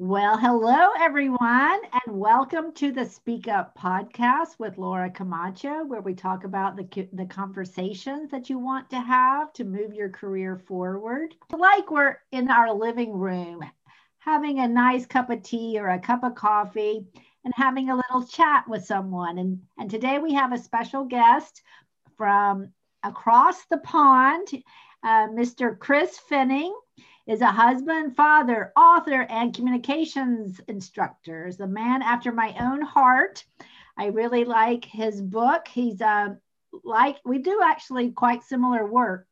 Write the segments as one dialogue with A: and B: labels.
A: Well, hello, everyone, and welcome to the Speak Up podcast with Laura Camacho, where we talk about the, the conversations that you want to have to move your career forward. Like we're in our living room, having a nice cup of tea or a cup of coffee and having a little chat with someone. And, and today we have a special guest from across the pond, uh, Mr. Chris Fenning is a husband, father, author, and communications instructor. Is a man after my own heart. I really like his book. He's uh, like we do actually quite similar work.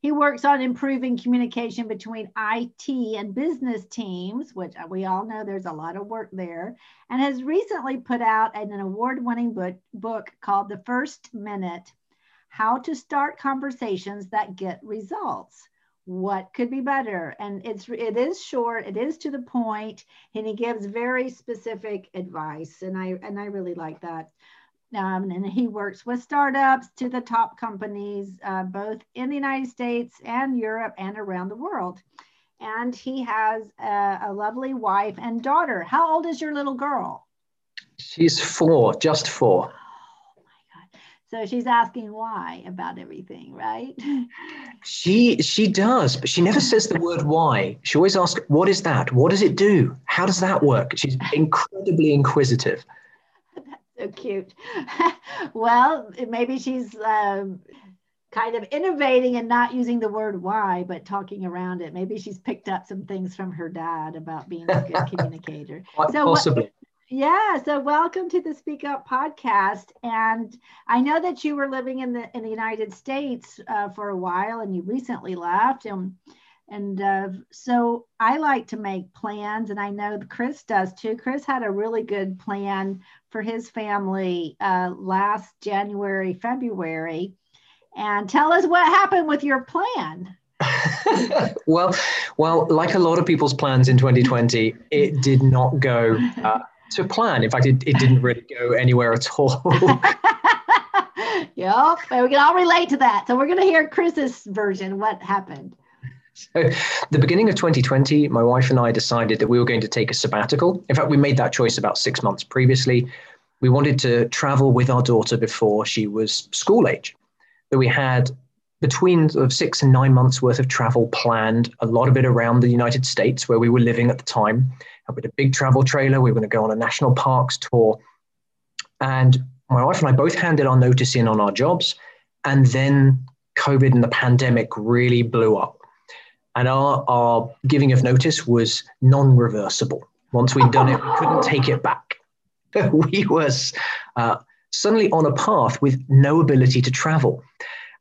A: He works on improving communication between IT and business teams, which we all know there's a lot of work there, and has recently put out an award winning book, book called The First Minute How to Start Conversations That Get Results what could be better. And it's it is short it is to the point and he gives very specific advice and i and i really like that. Um, and he works with startups to the top companies uh, both in the united states and europe and around the world. And he has a, a lovely wife and daughter. How old is your little girl?
B: She's four just four
A: so she's asking why about everything, right?
B: She she does, but she never says the word why. She always asks, "What is that? What does it do? How does that work?" She's incredibly inquisitive.
A: That's so cute. well, maybe she's um, kind of innovating and not using the word why, but talking around it. Maybe she's picked up some things from her dad about being a good communicator.
B: so possibly.
A: What, yeah, so welcome to the Speak Up podcast. And I know that you were living in the in the United States uh, for a while, and you recently left. And and uh, so I like to make plans, and I know Chris does too. Chris had a really good plan for his family uh, last January, February. And tell us what happened with your plan.
B: well, well, like a lot of people's plans in 2020, it did not go uh, to plan. In fact, it, it didn't really go anywhere at all.
A: yep, we can all relate to that. So we're going to hear Chris's version. What happened?
B: So, the beginning of 2020, my wife and I decided that we were going to take a sabbatical. In fact, we made that choice about six months previously. We wanted to travel with our daughter before she was school age. So we had between sort of six and nine months worth of travel planned, a lot of it around the United States where we were living at the time with a big travel trailer. We were going to go on a national parks tour. And my wife and I both handed our notice in on our jobs. And then COVID and the pandemic really blew up. And our, our giving of notice was non reversible. Once we'd done it, we couldn't take it back. we were uh, suddenly on a path with no ability to travel.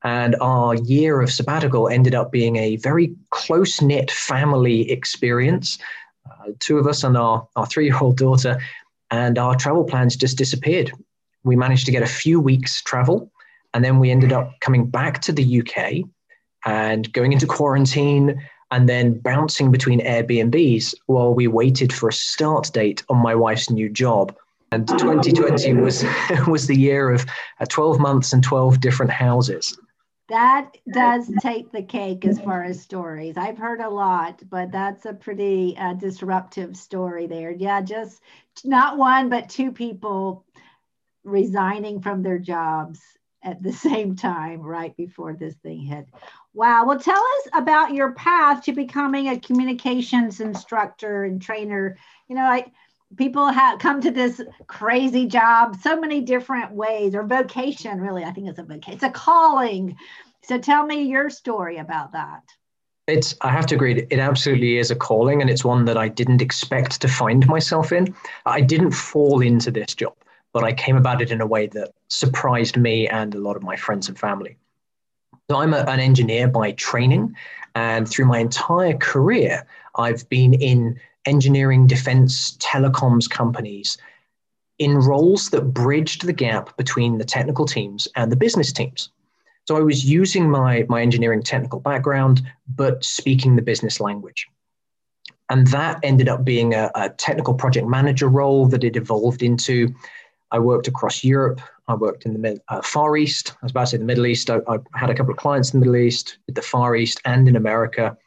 B: And our year of sabbatical ended up being a very close knit family experience uh, two of us and our, our three year old daughter, and our travel plans just disappeared. We managed to get a few weeks travel, and then we ended up coming back to the UK and going into quarantine and then bouncing between Airbnbs while we waited for a start date on my wife's new job. And 2020 was was the year of uh, 12 months and 12 different houses
A: that does take the cake as far as stories. I've heard a lot, but that's a pretty uh, disruptive story there. Yeah, just not one, but two people resigning from their jobs at the same time right before this thing hit. Wow. Well, tell us about your path to becoming a communications instructor and trainer. You know, I people have come to this crazy job so many different ways or vocation really i think it's a vocation it's a calling. So tell me your story about that.
B: It's i have to agree it absolutely is a calling and it's one that i didn't expect to find myself in. I didn't fall into this job but i came about it in a way that surprised me and a lot of my friends and family. So i'm a, an engineer by training and through my entire career i've been in engineering, defense, telecoms companies in roles that bridged the gap between the technical teams and the business teams. So I was using my, my engineering technical background, but speaking the business language. And that ended up being a, a technical project manager role that it evolved into. I worked across Europe. I worked in the mid, uh, Far East. I was about to say the Middle East. I, I, had a couple of clients in the Middle East, the Far East, and in America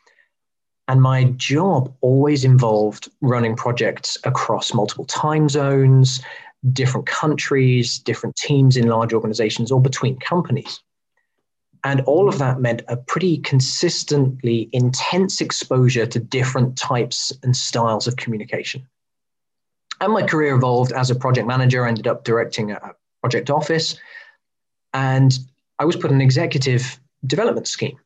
B: And my job always involved running projects across multiple time zones, different countries, different teams in large organizations, or between companies. And all of that meant a pretty consistently intense exposure to different types and styles of communication. And my career evolved as a project manager. I ended up directing a project office. And I was put in an executive development scheme.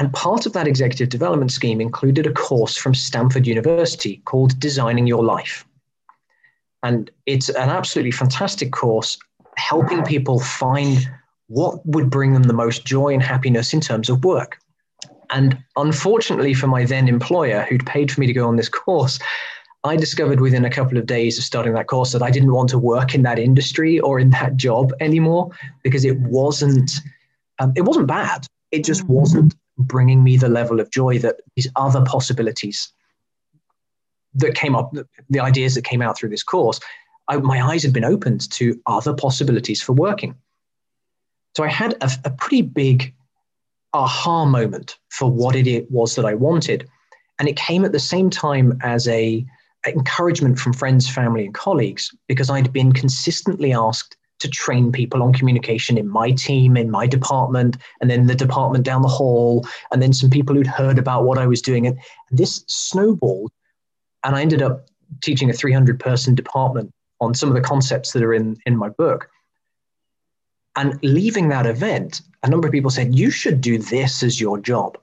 B: And part of that executive development scheme included a course from Stanford University called Designing Your Life. And it's an absolutely fantastic course helping people find what would bring them the most joy and happiness in terms of work. And unfortunately for my then employer, who'd paid for me to go on this course, I discovered within a couple of days of starting that course that I didn't want to work in that industry or in that job anymore because it wasn't um, it wasn't bad. It just mm-hmm. wasn't bringing me the level of joy that these other possibilities that came up, the ideas that came out through this course, I, my eyes had been opened to other possibilities for working. So I had a, a pretty big aha moment for what it was that I wanted. And it came at the same time as a encouragement from friends, family, and colleagues because I'd been consistently asked to train people on communication in my team, in my department, and then the department down the hall, and then some people who'd heard about what I was doing. And this snowballed. And I ended up teaching a 300 person department on some of the concepts that are in, in my book. And leaving that event, a number of people said, You should do this as your job.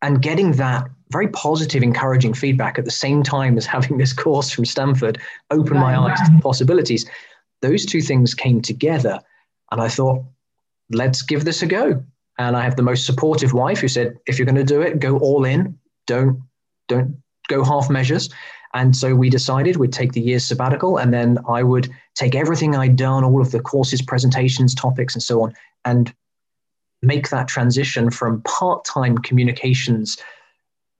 B: And getting that very positive, encouraging feedback at the same time as having this course from Stanford opened my eyes to possibilities. Those two things came together, and I thought, let's give this a go. And I have the most supportive wife who said, if you're going to do it, go all in. Don't don't go half measures. And so we decided we'd take the year's sabbatical, and then I would take everything I'd done, all of the courses, presentations, topics, and so on, and make that transition from part-time communications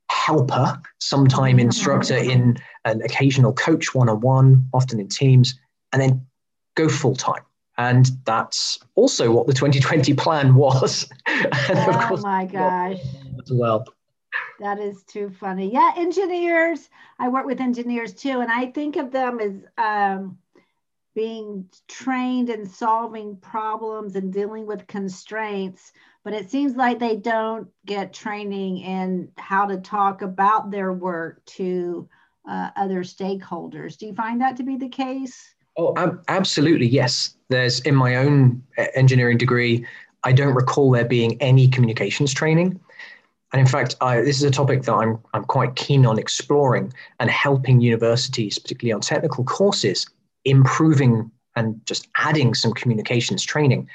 B: helper, sometime instructor in an occasional coach one-on-one, often in teams, and then go full-time. And that's also what the 2020 plan was.
A: oh my gosh.
B: As well.
A: That is too funny. Yeah, engineers. I work with engineers too, and I think of them as um, being trained in solving problems and dealing with constraints but it seems like they don't get training in how to talk about their work to uh, other stakeholders. Do you find that to be the case?
B: Oh, absolutely, yes. There's in my own engineering degree, I don't recall there being any communications training. And in fact, I, this is a topic that I'm, I'm quite keen on exploring and helping universities, particularly on technical courses, improving and just adding some communications training.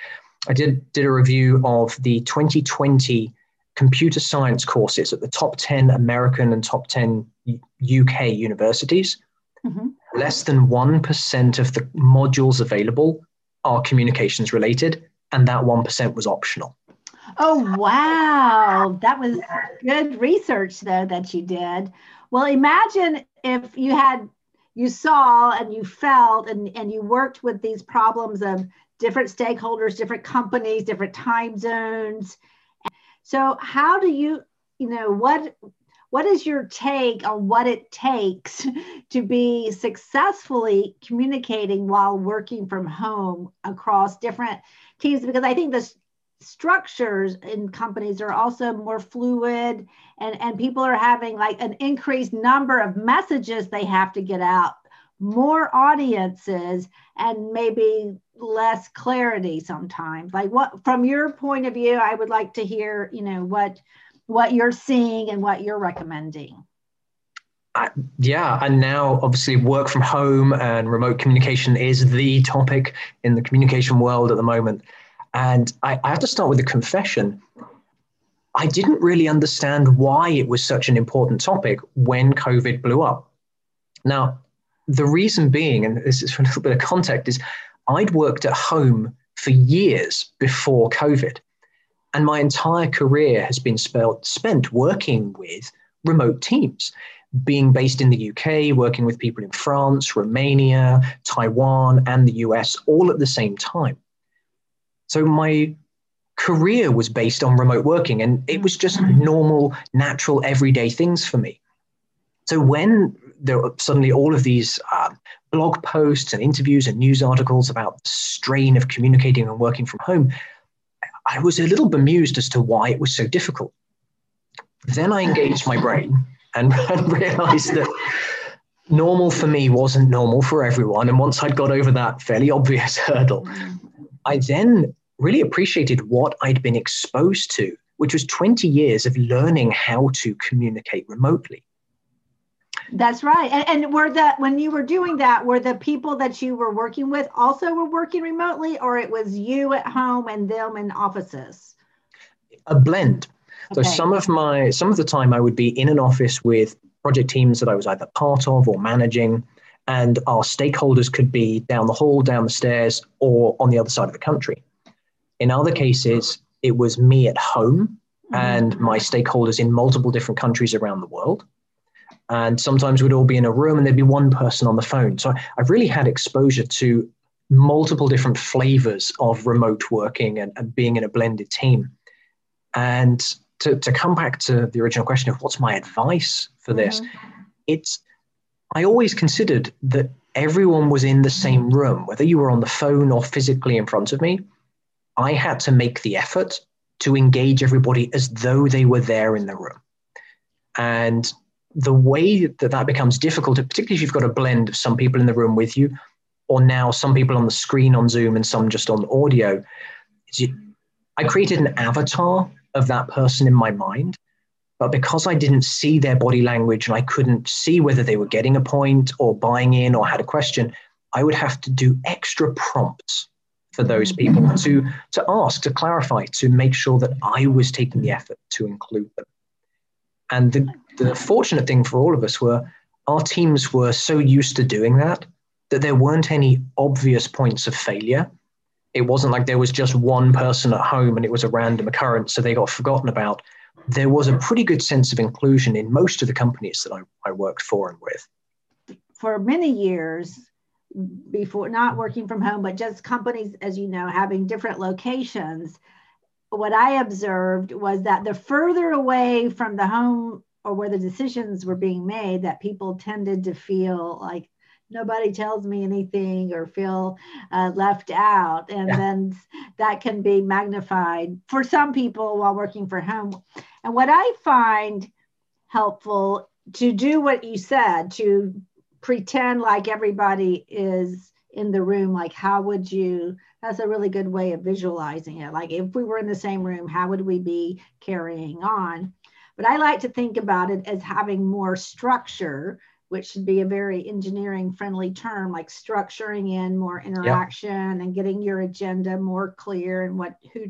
B: I did, did a review of the 2020 computer science courses at the top 10 American and top 10 UK universities. Mm-hmm. Less than 1% of the modules available are communications related, and that 1% was optional.
A: Oh, wow. That was good research, though, that you did. Well, imagine if you had you saw and you felt and, and you worked with these problems of different stakeholders, different companies, different time zones. So how do you, you know, what what is your take on what it takes to be successfully communicating while working from home across different teams? Because I think the structures in companies are also more fluid and, and people are having like an increased number of messages they have to get out more audiences and maybe less clarity sometimes like what from your point of view i would like to hear you know what what you're seeing and what you're recommending?
B: Uh, yeah and now obviously work from home and remote communication is the topic in the communication world at the moment. And I, I have to start with a confession. I didn't really understand why it was such an important topic when covid blew up. Now the reason being, and this is for a little bit of context, is I'd worked at home for years before COVID. And my entire career has been spent working with remote teams, being based in the UK, working with people in France, Romania, Taiwan, and the US all at the same time. So my career was based on remote working and it was just normal, natural, everyday things for me. So when there were suddenly all of these uh, blog posts and interviews and news articles about the strain of communicating and working from home, I was a little bemused as to why it was so difficult. Then I engaged my brain and, and realized that normal for me wasn't normal for everyone. And once I'd got over that fairly obvious hurdle, I then really appreciated what I'd been exposed to, which was 20 years of learning how to communicate remotely.
A: That's right. And, and were the when you were doing that, were the people that you were working with also were working remotely, or it was you at home and them in offices?
B: A blend. Okay. So some of my some of the time I would be in an office with project teams that I was either part of or managing, and our stakeholders could be down the hall, down the stairs, or on the other side of the country. In other cases, it was me at home mm-hmm. and my stakeholders in multiple different countries around the world. And sometimes we'd all be in a room and there'd be one person on the phone. So I've really had exposure to multiple different flavors of remote working and, and being in a blended team. And to, to come back to the original question of what's my advice for this, mm-hmm. it's I always considered that everyone was in the same room, whether you were on the phone or physically in front of me. I had to make the effort to engage everybody as though they were there in the room. And the way that that becomes difficult, particularly if you've got a blend of some people in the room with you, or now some people on the screen on Zoom and some just on audio, you, I created an avatar of that person in my mind. But because I didn't see their body language and I couldn't see whether they were getting a point or buying in or had a question, I would have to do extra prompts for those people mm-hmm. to, to ask, to clarify, to make sure that I was taking the effort to include them. And the, the fortunate thing for all of us were our teams were so used to doing that that there weren't any obvious points of failure. It wasn't like there was just one person at home and it was a random occurrence, so they got forgotten about. There was a pretty good sense of inclusion in most of the companies that I, I worked for and with.
A: For many years, before not working from home, but just companies, as you know, having different locations, what I observed was that the further away from the home or where the decisions were being made, that people tended to feel like nobody tells me anything or feel uh, left out. And yeah. then that can be magnified for some people while working from home. And what I find helpful to do what you said, to pretend like everybody is in the room like how would you that's a really good way of visualizing it. Like if we were in the same room how would we be carrying on? But i like to think about it as having more structure which should be a very engineering friendly term like structuring in more interaction yep. and getting your agenda more clear and what who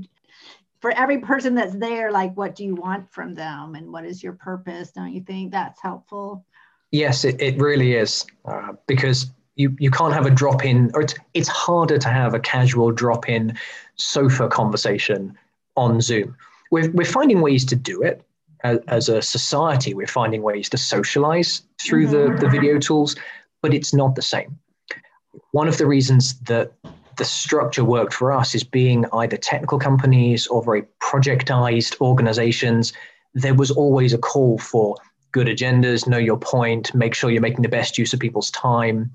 A: for every person that's there like what do you want from them and what is your purpose? Don't you think that's helpful?
B: Yes, it, it really is uh, because you, you can't have a drop in, or it's, it's harder to have a casual drop in sofa conversation on Zoom. We're, we're finding ways to do it as, as a society. We're finding ways to socialize through the, mm-hmm. the video tools, but it's not the same. One of the reasons that the structure worked for us is being either technical companies or very projectized organizations. There was always a call for good agendas, know your point, make sure you're making the best use of people's time.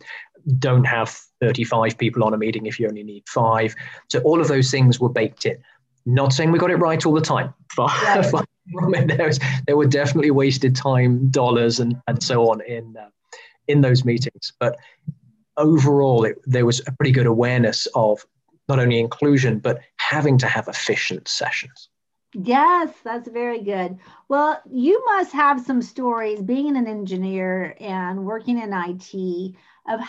B: Don't have 35 people on a meeting if you only need five. So all of those things were baked in. Not saying we got it right all the time. there, was, there were definitely wasted time, dollars, and, and so on in uh, in those meetings. But overall, it, there was a pretty good awareness of not only inclusion but having to have efficient sessions.
A: Yes, that's very good. Well, you must have some stories being an engineer and working in IT of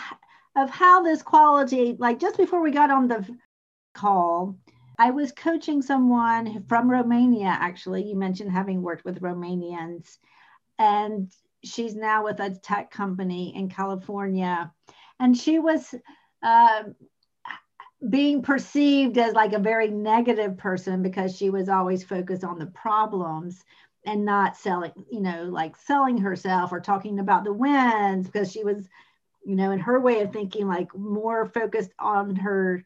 A: of how this quality like just before we got on the call, I was coaching someone from Romania actually. You mentioned having worked with Romanians and she's now with a tech company in California and she was uh, being perceived as like a very negative person because she was always focused on the problems and not selling, you know, like selling herself or talking about the wins because she was, you know, in her way of thinking, like more focused on her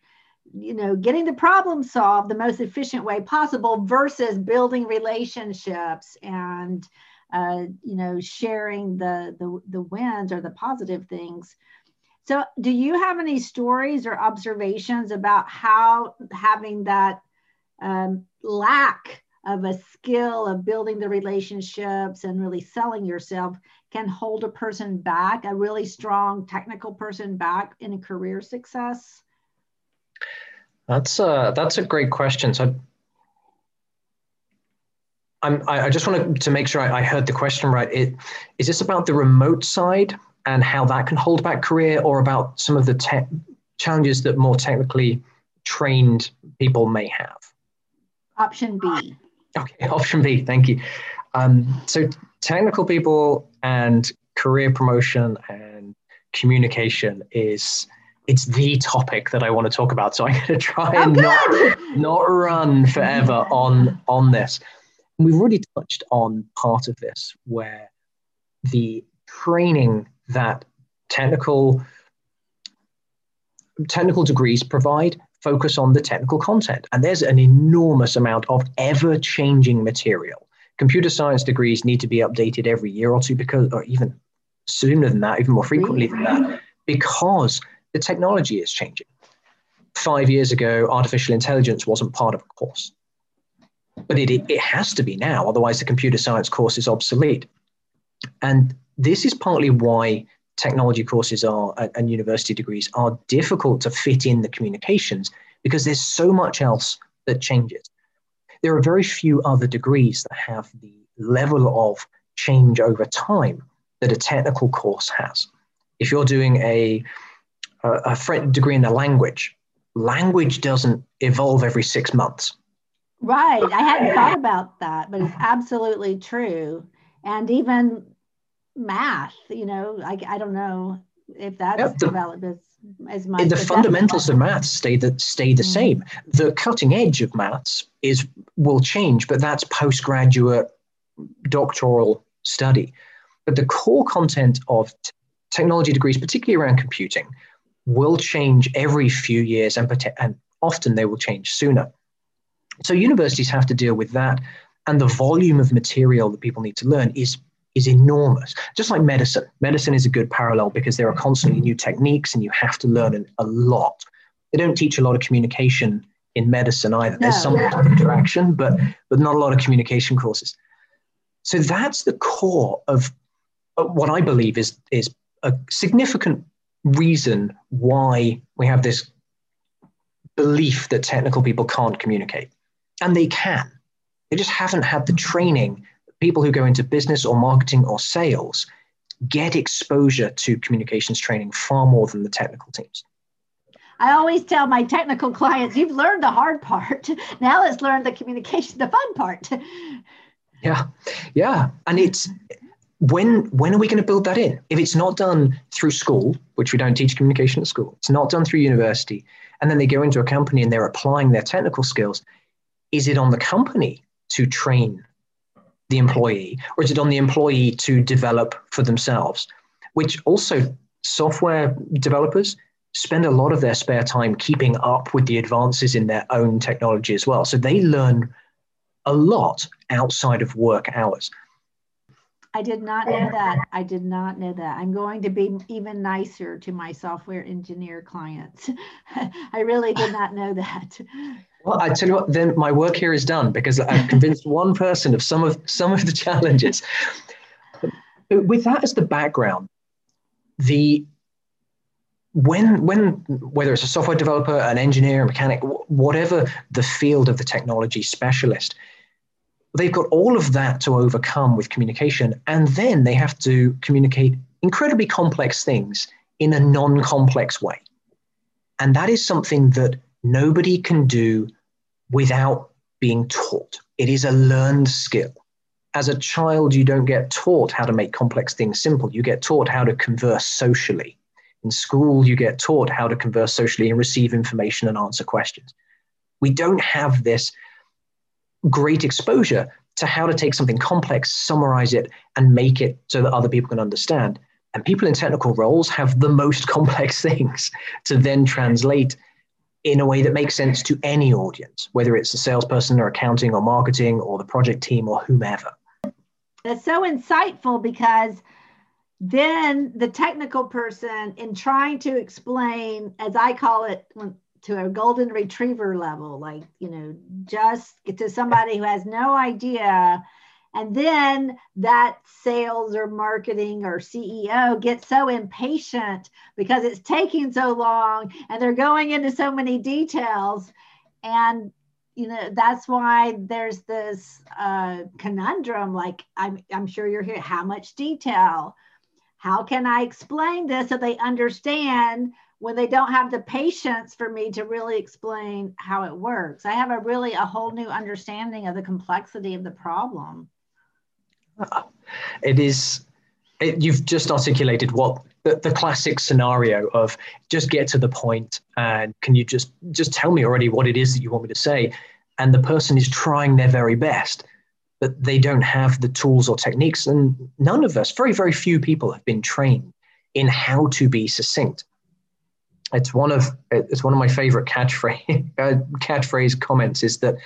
A: you know getting the problem solved the most efficient way possible versus building relationships and uh, you know sharing the, the the wins or the positive things. So do you have any stories or observations about how having that um, lack of a skill of building the relationships and really selling yourself can hold a person back a really strong technical person back in a career success
B: that's a that's a great question. So I'm, I, just wanted to make sure I, I heard the question right. It, is this about the remote side and how that can hold back career, or about some of the te- challenges that more technically trained people may have?
A: Option B.
B: Okay, option B. Thank you. Um, so technical people and career promotion and communication is it's the topic that I want to talk about. So I'm going to try oh, and not, not run forever on on this. And we've already touched on part of this where the training that technical technical degrees provide focus on the technical content. And there's an enormous amount of ever changing material. Computer science degrees need to be updated every year or two because, or even sooner than that, even more frequently than that, mm. because the technology is changing. Five years ago, artificial intelligence wasn't part of a course, but it, it, it has to be now, otherwise, the computer science course is obsolete. And this is partly why technology courses are and university degrees are difficult to fit in the communications because there's so much else that changes. There are very few other degrees that have the level of change over time that a technical course has. If you're doing a a, a degree in a language, language doesn't evolve every six months.
A: Right. I hadn't thought about that, but it's absolutely true. And even math, you know, I, I don't know if that's yep, developed as, as much.
B: The fundamentals of maths stay the, stay the mm-hmm. same. The cutting edge of maths is will change, but that's postgraduate doctoral study. But the core content of t- technology degrees, particularly around computing, will change every few years and, and often they will change sooner. So universities have to deal with that. And the volume of material that people need to learn is, is enormous. Just like medicine. Medicine is a good parallel because there are constantly new techniques and you have to learn a lot. They don't teach a lot of communication in medicine either. There's no. some interaction, but, but not a lot of communication courses. So that's the core of what I believe is, is a significant reason why we have this belief that technical people can't communicate. And they can. They just haven't had the training. People who go into business or marketing or sales get exposure to communications training far more than the technical teams.
A: I always tell my technical clients, you've learned the hard part. Now let's learn the communication, the fun part.
B: Yeah. Yeah. And it's when when are we going to build that in if it's not done through school which we don't teach communication at school it's not done through university and then they go into a company and they're applying their technical skills is it on the company to train the employee or is it on the employee to develop for themselves which also software developers spend a lot of their spare time keeping up with the advances in their own technology as well so they learn a lot outside of work hours
A: I did not know that. I did not know that. I'm going to be even nicer to my software engineer clients. I really did not know that.
B: Well, I tell you what, then my work here is done because I've convinced one person of some of some of the challenges. With that as the background, the when when whether it's a software developer, an engineer, a mechanic, whatever the field of the technology specialist, they've got all of that to overcome with communication. And then they have to communicate incredibly complex things in a non complex way. And that is something that nobody can do without being taught. It is a learned skill. As a child, you don't get taught how to make complex things simple. You get taught how to converse socially. In school, you get taught how to converse socially and receive information and answer questions. We don't have this great exposure to how to take something complex, summarize it, and make it so that other people can understand. And people in technical roles have the most complex things to then translate in a way that makes sense to any audience, whether it's the salesperson or accounting or marketing or the project team or whomever.
A: That's so insightful because then the technical person, in trying to explain, as I call it, to a golden retriever level, like, you know, just to somebody who has no idea. And then that sales or marketing or CEO gets so impatient because it's taking so long and they're going into so many details. And you know that's why there's this uh, conundrum like I'm, I'm sure you're here how much detail? How can i explain this so they understand when they don't have the patience for me to really explain how it works? I have a really a whole new understanding of the complexity of the problem
B: it is it, you've just articulated what the, the classic scenario of just get to the point and can you just just tell me already what it is that you want me to say? And the person is trying their very best but they don't have the tools or techniques. And none of us very very few people have been trained in how to be succinct. It's one of it's one of my favorite catchphrase uh, catchphrase comments is that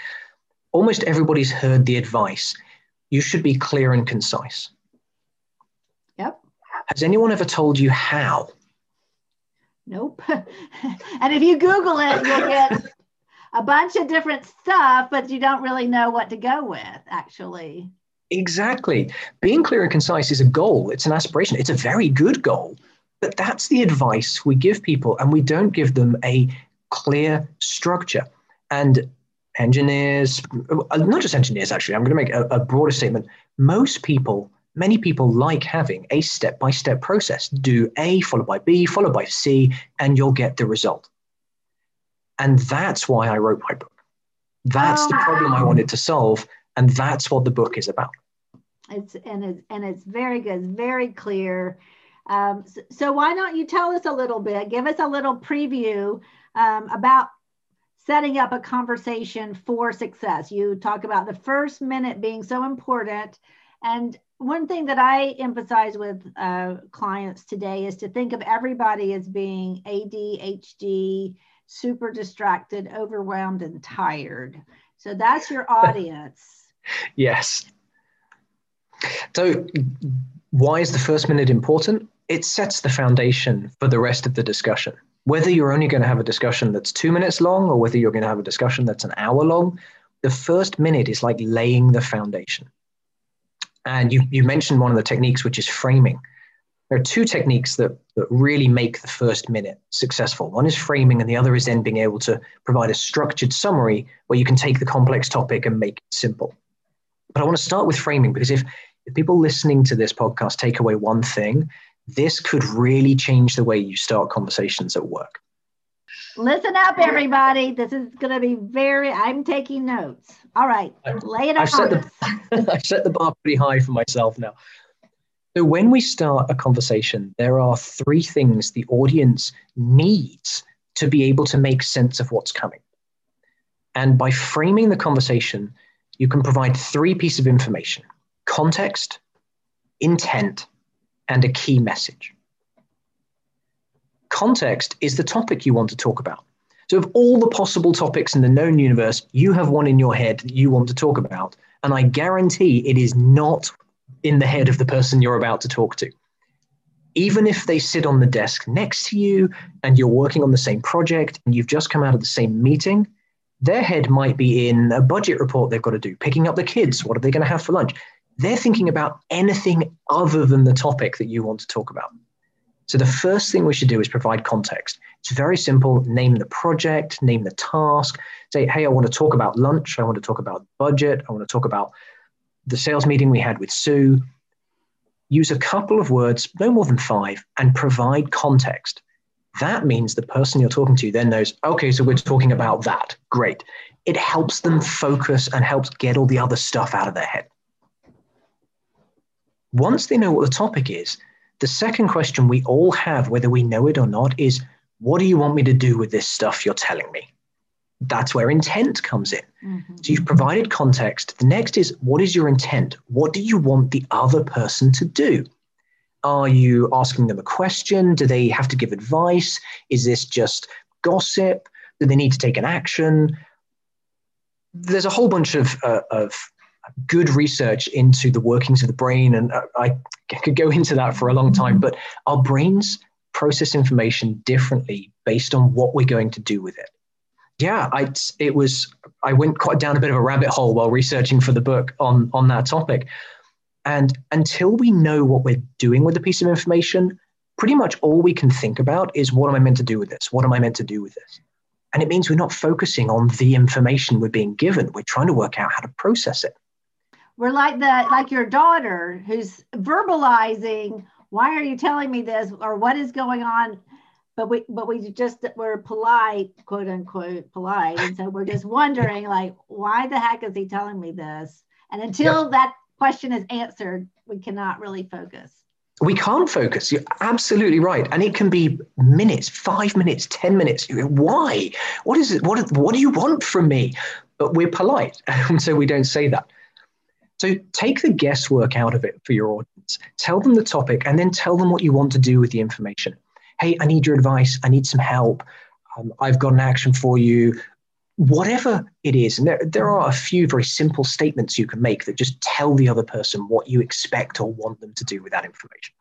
B: almost everybody's heard the advice you should be clear and concise.
A: Yep.
B: Has anyone ever told you how?
A: Nope. And if you google it you'll get a bunch of different stuff but you don't really know what to go with actually.
B: Exactly. Being clear and concise is a goal. It's an aspiration. It's a very good goal. But that's the advice we give people, and we don't give them a clear structure. And engineers, uh, not just engineers, actually, I'm going to make a, a broader statement. Most people, many people like having a step by step process. Do A followed by B, followed by C, and you'll get the result. And that's why I wrote my book. That's oh. the problem I wanted to solve. And that's what the book is about.
A: It's and it's and it's very good, very clear. Um, so, so, why don't you tell us a little bit, give us a little preview um, about setting up a conversation for success. You talk about the first minute being so important. And one thing that I emphasize with uh, clients today is to think of everybody as being ADHD, super distracted, overwhelmed, and tired. So that's your audience.
B: yes. So, why is the first minute important? it sets the foundation for the rest of the discussion. Whether you're only going to have a discussion that's two minutes long or whether you're going to have a discussion that's an hour long, the first minute is like laying the foundation. And you, you mentioned one of the techniques, which is framing. There are two techniques that, that really make the first minute successful. One is framing, and the other is then being able to provide a structured summary where you can take the complex topic and make it simple. But I want to start with framing because if, if people listening to this podcast take away one thing, this could really change the way you start conversations at work.
A: Listen up, everybody. This is going to be very, I'm taking notes. All right, lay it I've set,
B: the, I've set the bar pretty high for myself now. So, when we start a conversation, there are three things the audience needs to be able to make sense of what's coming. And by framing the conversation, you can provide three pieces of information context, intent, and a key message. Context is the topic you want to talk about. So, of all the possible topics in the known universe, you have one in your head that you want to talk about. And I guarantee it is not in the head of the person you're about to talk to. Even if they sit on the desk next to you and you're working on the same project and you've just come out of the same meeting, their head might be in a budget report they've got to do, picking up the kids, what are they going to have for lunch? They're thinking about anything other than the topic that you want to talk about. So the first thing we should do is provide context. It's very simple. Name the project, name the task. Say, hey, I want to talk about lunch. I want to talk about budget. I want to talk about the sales meeting we had with Sue. Use a couple of words, no more than five, and provide context. That means the person you're talking to then knows, okay, so we're talking about that. Great. It helps them focus and helps get all the other stuff out of their head. Once they know what the topic is, the second question we all have, whether we know it or not, is what do you want me to do with this stuff you're telling me? That's where intent comes in. Mm-hmm. So you've provided context. The next is what is your intent? What do you want the other person to do? Are you asking them a question? Do they have to give advice? Is this just gossip? Do they need to take an action? There's a whole bunch of, uh, of good research into the workings of the brain, and I could go into that for a long time, but our brains process information differently based on what we're going to do with it. Yeah, I it was I went quite down a bit of a rabbit hole while researching for the book on on that topic. And until we know what we're doing with a piece of information, pretty much all we can think about is what am I meant to do with this? What am I meant to do with this? And it means we're not focusing on the information we're being given. We're trying to work out how to process it.
A: We're like the like your daughter who's verbalizing, why are you telling me this? Or what is going on? But we but we just we're polite, quote unquote, polite. And so we're just wondering like, why the heck is he telling me this? And until yep. that question is answered, we cannot really focus
B: we can't focus. You're absolutely right, and it can be minutes, five minutes, ten minutes. Why? What is it? What What do you want from me? But we're polite, and so we don't say that. So take the guesswork out of it for your audience. Tell them the topic, and then tell them what you want to do with the information. Hey, I need your advice. I need some help. Um, I've got an action for you whatever it is, and there, there are a few very simple statements you can make that just tell the other person what you expect or want them to do with that information.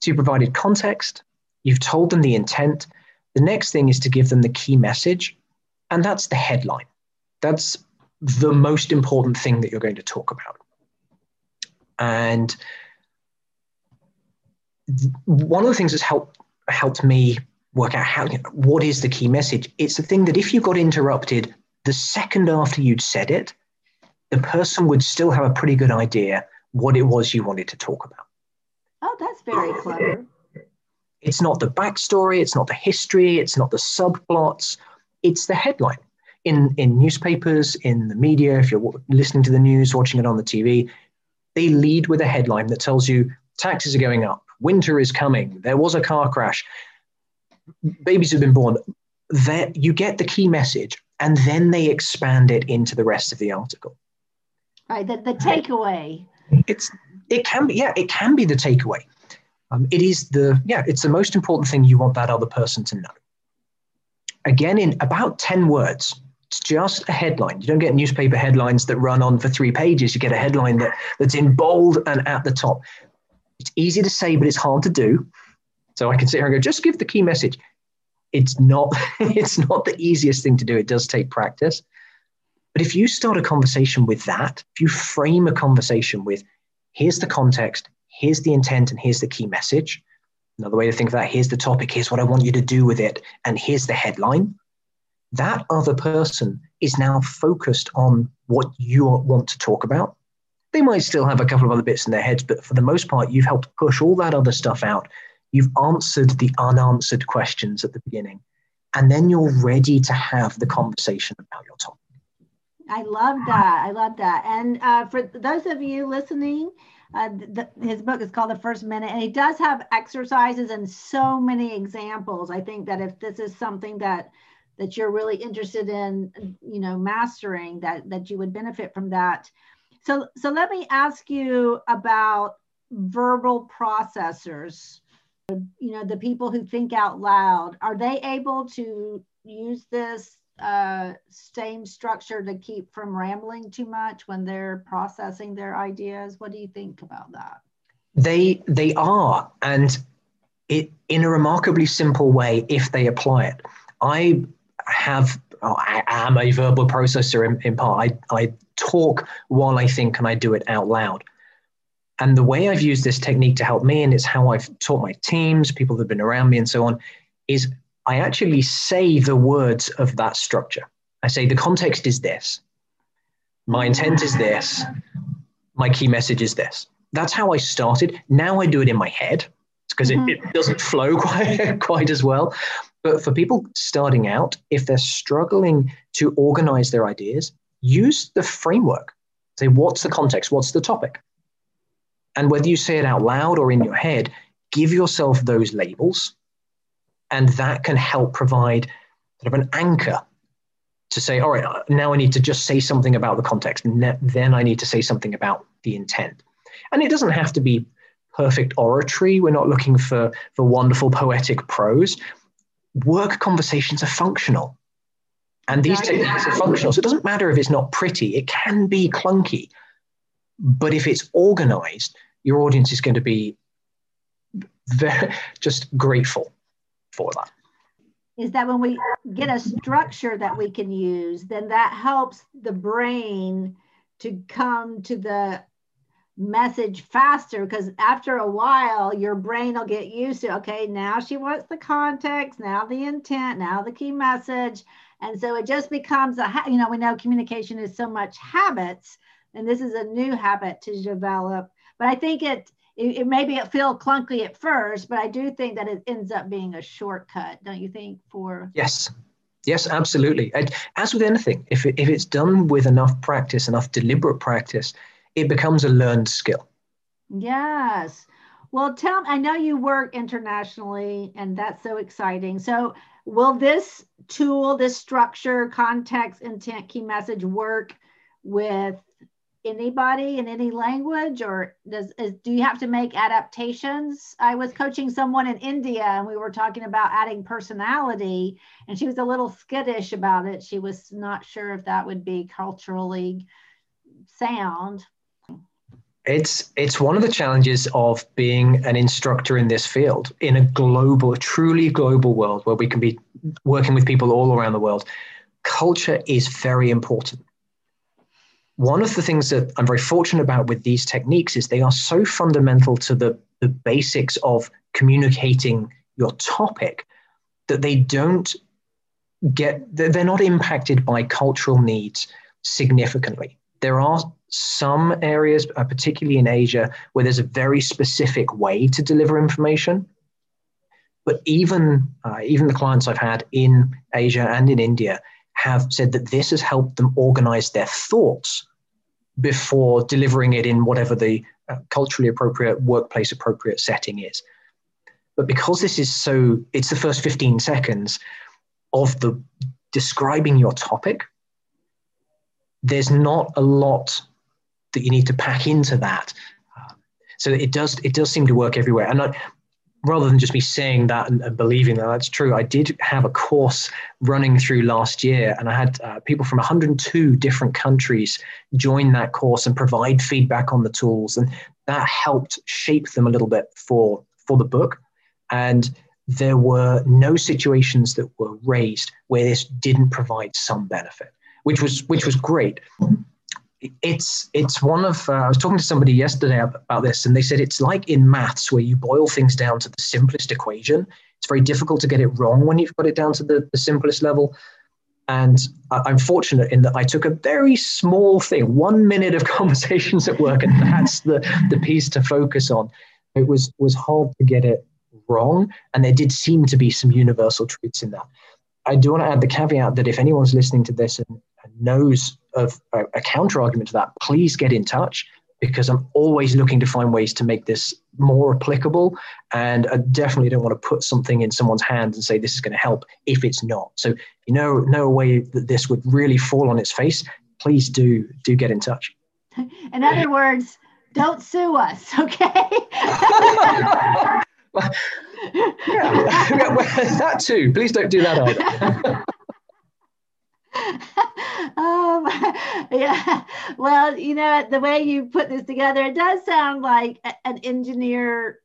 B: So you provided context, you've told them the intent. The next thing is to give them the key message, and that's the headline. That's the most important thing that you're going to talk about. And one of the things that's helped helped me work out how what is the key message. It's the thing that if you got interrupted the second after you'd said it, the person would still have a pretty good idea what it was you wanted to talk about.
A: Oh, that's very clever.
B: It's not the backstory, it's not the history, it's not the subplots, it's the headline. In, in newspapers, in the media, if you're listening to the news, watching it on the TV, they lead with a headline that tells you taxes are going up, winter is coming, there was a car crash babies have been born, that you get the key message and then they expand it into the rest of the article.
A: Right, the, the takeaway.
B: It's it can be yeah, it can be the takeaway. Um, it is the yeah, it's the most important thing you want that other person to know. Again, in about 10 words, it's just a headline. You don't get newspaper headlines that run on for three pages. You get a headline that, that's in bold and at the top. It's easy to say, but it's hard to do. So I can sit here and go, just give the key message. It's not, it's not the easiest thing to do. It does take practice. But if you start a conversation with that, if you frame a conversation with, here's the context, here's the intent, and here's the key message. Another way to think of that, here's the topic, here's what I want you to do with it, and here's the headline. That other person is now focused on what you want to talk about. They might still have a couple of other bits in their heads, but for the most part, you've helped push all that other stuff out You've answered the unanswered questions at the beginning, and then you're ready to have the conversation about your topic.
A: I love that. I love that. And uh, for those of you listening, uh, the, his book is called The First Minute, and he does have exercises and so many examples. I think that if this is something that that you're really interested in, you know, mastering, that that you would benefit from that. So, so let me ask you about verbal processors. You know the people who think out loud are they able to use this uh, same structure to keep from rambling too much when they're processing their ideas? What do you think about that?
B: They they are and it in a remarkably simple way if they apply it. I have oh, i am a verbal processor in, in part I, I talk while i think and i do it out loud and the way I've used this technique to help me, and it's how I've taught my teams, people that have been around me, and so on, is I actually say the words of that structure. I say the context is this, my intent is this, my key message is this. That's how I started. Now I do it in my head because mm-hmm. it, it doesn't flow quite, quite as well. But for people starting out, if they're struggling to organize their ideas, use the framework. Say, what's the context? What's the topic? And whether you say it out loud or in your head, give yourself those labels. And that can help provide sort of an anchor to say, all right, uh, now I need to just say something about the context. And then I need to say something about the intent. And it doesn't have to be perfect oratory. We're not looking for, for wonderful poetic prose. Work conversations are functional. And these techniques are functional. So it doesn't matter if it's not pretty, it can be clunky. But if it's organized, your audience is going to be very, just grateful for that.
A: Is that when we get a structure that we can use, then that helps the brain to come to the message faster because after a while your brain will get used to okay now she wants the context now the intent now the key message. And so it just becomes a you know we know communication is so much habits and this is a new habit to develop. But i think it it, it maybe it feel clunky at first but i do think that it ends up being a shortcut don't you think for
B: yes. Yes absolutely. And as with anything if, it, if it's done with enough practice enough deliberate practice it becomes a learned skill.
A: Yes. Well, tell I know you work internationally and that's so exciting. So, will this tool, this structure, context, intent, key message work with anybody in any language or does is, do you have to make adaptations i was coaching someone in india and we were talking about adding personality and she was a little skittish about it she was not sure if that would be culturally sound
B: it's it's one of the challenges of being an instructor in this field in a global, truly global world where we can be working with people all around the world. Culture is very important. One of the things that I'm very fortunate about with these techniques is they are so fundamental to the, the basics of communicating your topic that they don't get, they're not impacted by cultural needs significantly. There are some areas, uh, particularly in Asia, where there's a very specific way to deliver information. But even uh, even the clients I've had in Asia and in India have said that this has helped them organize their thoughts before delivering it in whatever the uh, culturally appropriate, workplace appropriate setting is. But because this is so, it's the first 15 seconds of the describing your topic. There's not a lot that you need to pack into that. Um, so it does it does seem to work everywhere. And I, rather than just me saying that and, and, believing that that's true, I did have a course running through last year, and I had uh, people from 102 different countries join that course and provide feedback on the tools, and that helped shape them a little bit for for the book. And there were no situations that were raised where this didn't provide some benefit, which was which was great it's it's one of uh, I was talking to somebody yesterday about this, and they said it's like in maths where you boil things down to the simplest equation. It's very difficult to get it wrong when you've got it down to the, the simplest level. And I'm fortunate in that I took a very small thing, one minute of conversations at work, and that's the the piece to focus on. It was was hard to get it wrong, and there did seem to be some universal truths in that. I do want to add the caveat that if anyone's listening to this and, and knows of a, a counter argument to that, please get in touch because I'm always looking to find ways to make this more applicable. And I definitely don't want to put something in someone's hands and say this is going to help if it's not. So you know, no way that this would really fall on its face, please do do get in touch.
A: In other words, don't sue us, okay?
B: yeah, that too. Please don't do that either.
A: um, yeah. Well, you know, the way you put this together, it does sound like an engineer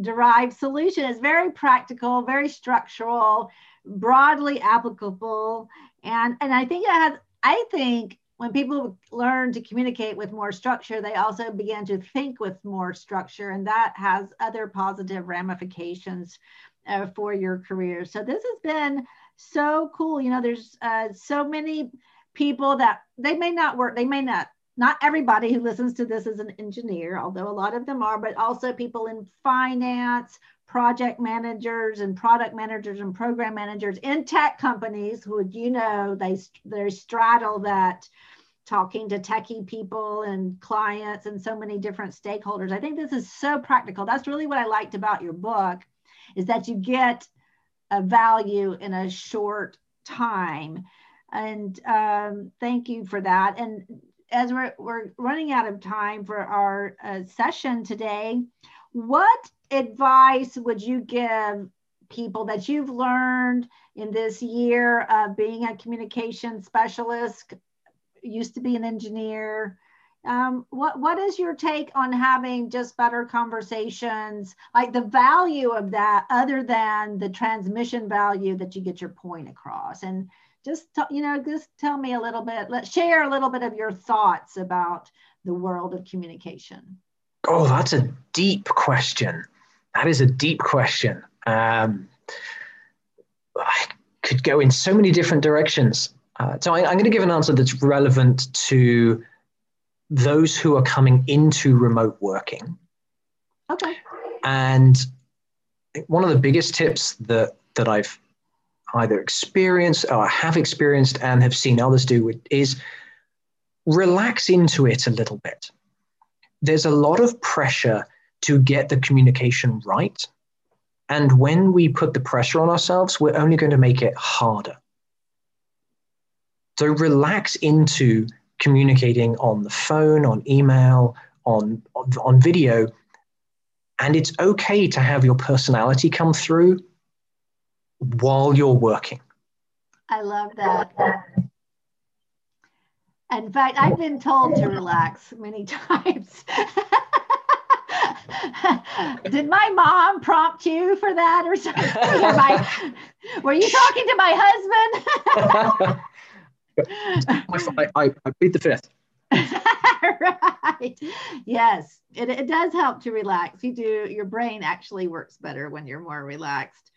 A: derived solution. It's very practical, very structural, broadly applicable. And, and I think it has, I think when people learn to communicate with more structure, they also begin to think with more structure, and that has other positive ramifications uh, for your career. So this has been so cool. You know, there's uh, so many people that they may not work, they may not, not everybody who listens to this is an engineer, although a lot of them are, but also people in finance, project managers and product managers and program managers in tech companies who you know they they straddle that talking to techie people and clients and so many different stakeholders. I think this is so practical. That's really what I liked about your book is that you get a value in a short time. And um, thank you for that. And as we're, we're running out of time for our uh, session today, what advice would you give people that you've learned in this year of being a communication specialist, used to be an engineer. Um, what what is your take on having just better conversations, like the value of that, other than the transmission value that you get your point across? And just you know, just tell me a little bit. Let's share a little bit of your thoughts about the world of communication.
B: Oh, that's a deep question. That is a deep question. Um, I could go in so many different directions. Uh, so I, I'm going to give an answer that's relevant to those who are coming into remote working.
A: Okay.
B: And one of the biggest tips that that I've either experienced or have experienced and have seen others do is relax into it a little bit. There's a lot of pressure to get the communication right. And when we put the pressure on ourselves, we're only going to make it harder. So relax into communicating on the phone, on email, on, on, on video. And it's okay to have your personality come through while you're working.
A: I love that. In fact, I've been told to relax many times. Did my mom prompt you for that or something? my, were you talking to my
B: husband? I, I, I plead the fifth.
A: right. Yes, it, it does help to relax. You do, your brain actually works better when you're more relaxed.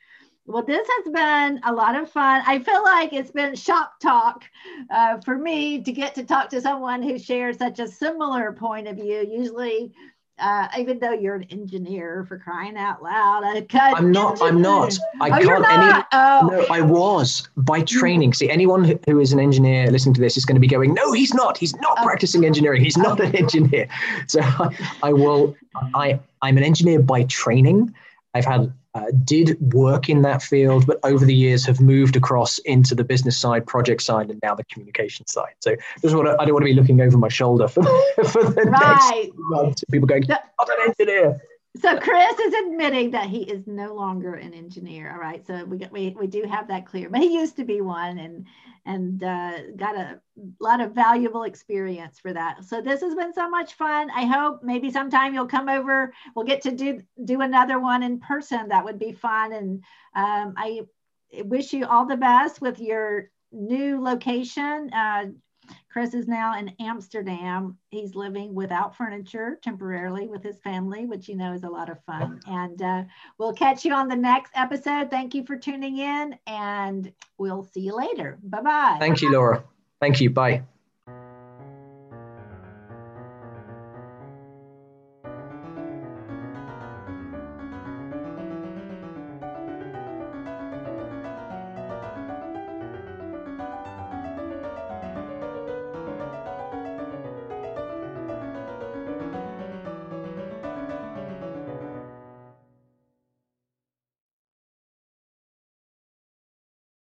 A: Well, this has been a lot of fun. I feel like it's been shop talk uh, for me to get to talk to someone who shares such a similar point of view. Usually, uh, even though you're an engineer for crying out loud, I
B: I'm not. I'm not. I oh, can't. Any, oh. No, I was by training. See, anyone who is an engineer listening to this is going to be going, "No, he's not. He's not practicing engineering. He's not an engineer." So I, I will. I I'm an engineer by training. I've had uh, did work in that field, but over the years have moved across into the business side, project side, and now the communication side. So just want to, I don't want to be looking over my shoulder for, for the right. next month. People going, I'm an engineer.
A: So Chris is admitting that he is no longer an engineer. All right, so we we we do have that clear, but he used to be one, and and uh, got a lot of valuable experience for that. So this has been so much fun. I hope maybe sometime you'll come over. We'll get to do do another one in person. That would be fun. And um, I wish you all the best with your new location. Uh, Chris is now in Amsterdam. He's living without furniture temporarily with his family, which you know is a lot of fun. And uh, we'll catch you on the next episode. Thank you for tuning in, and we'll see you later. Bye bye.
B: Thank you, Laura. Thank you. Bye.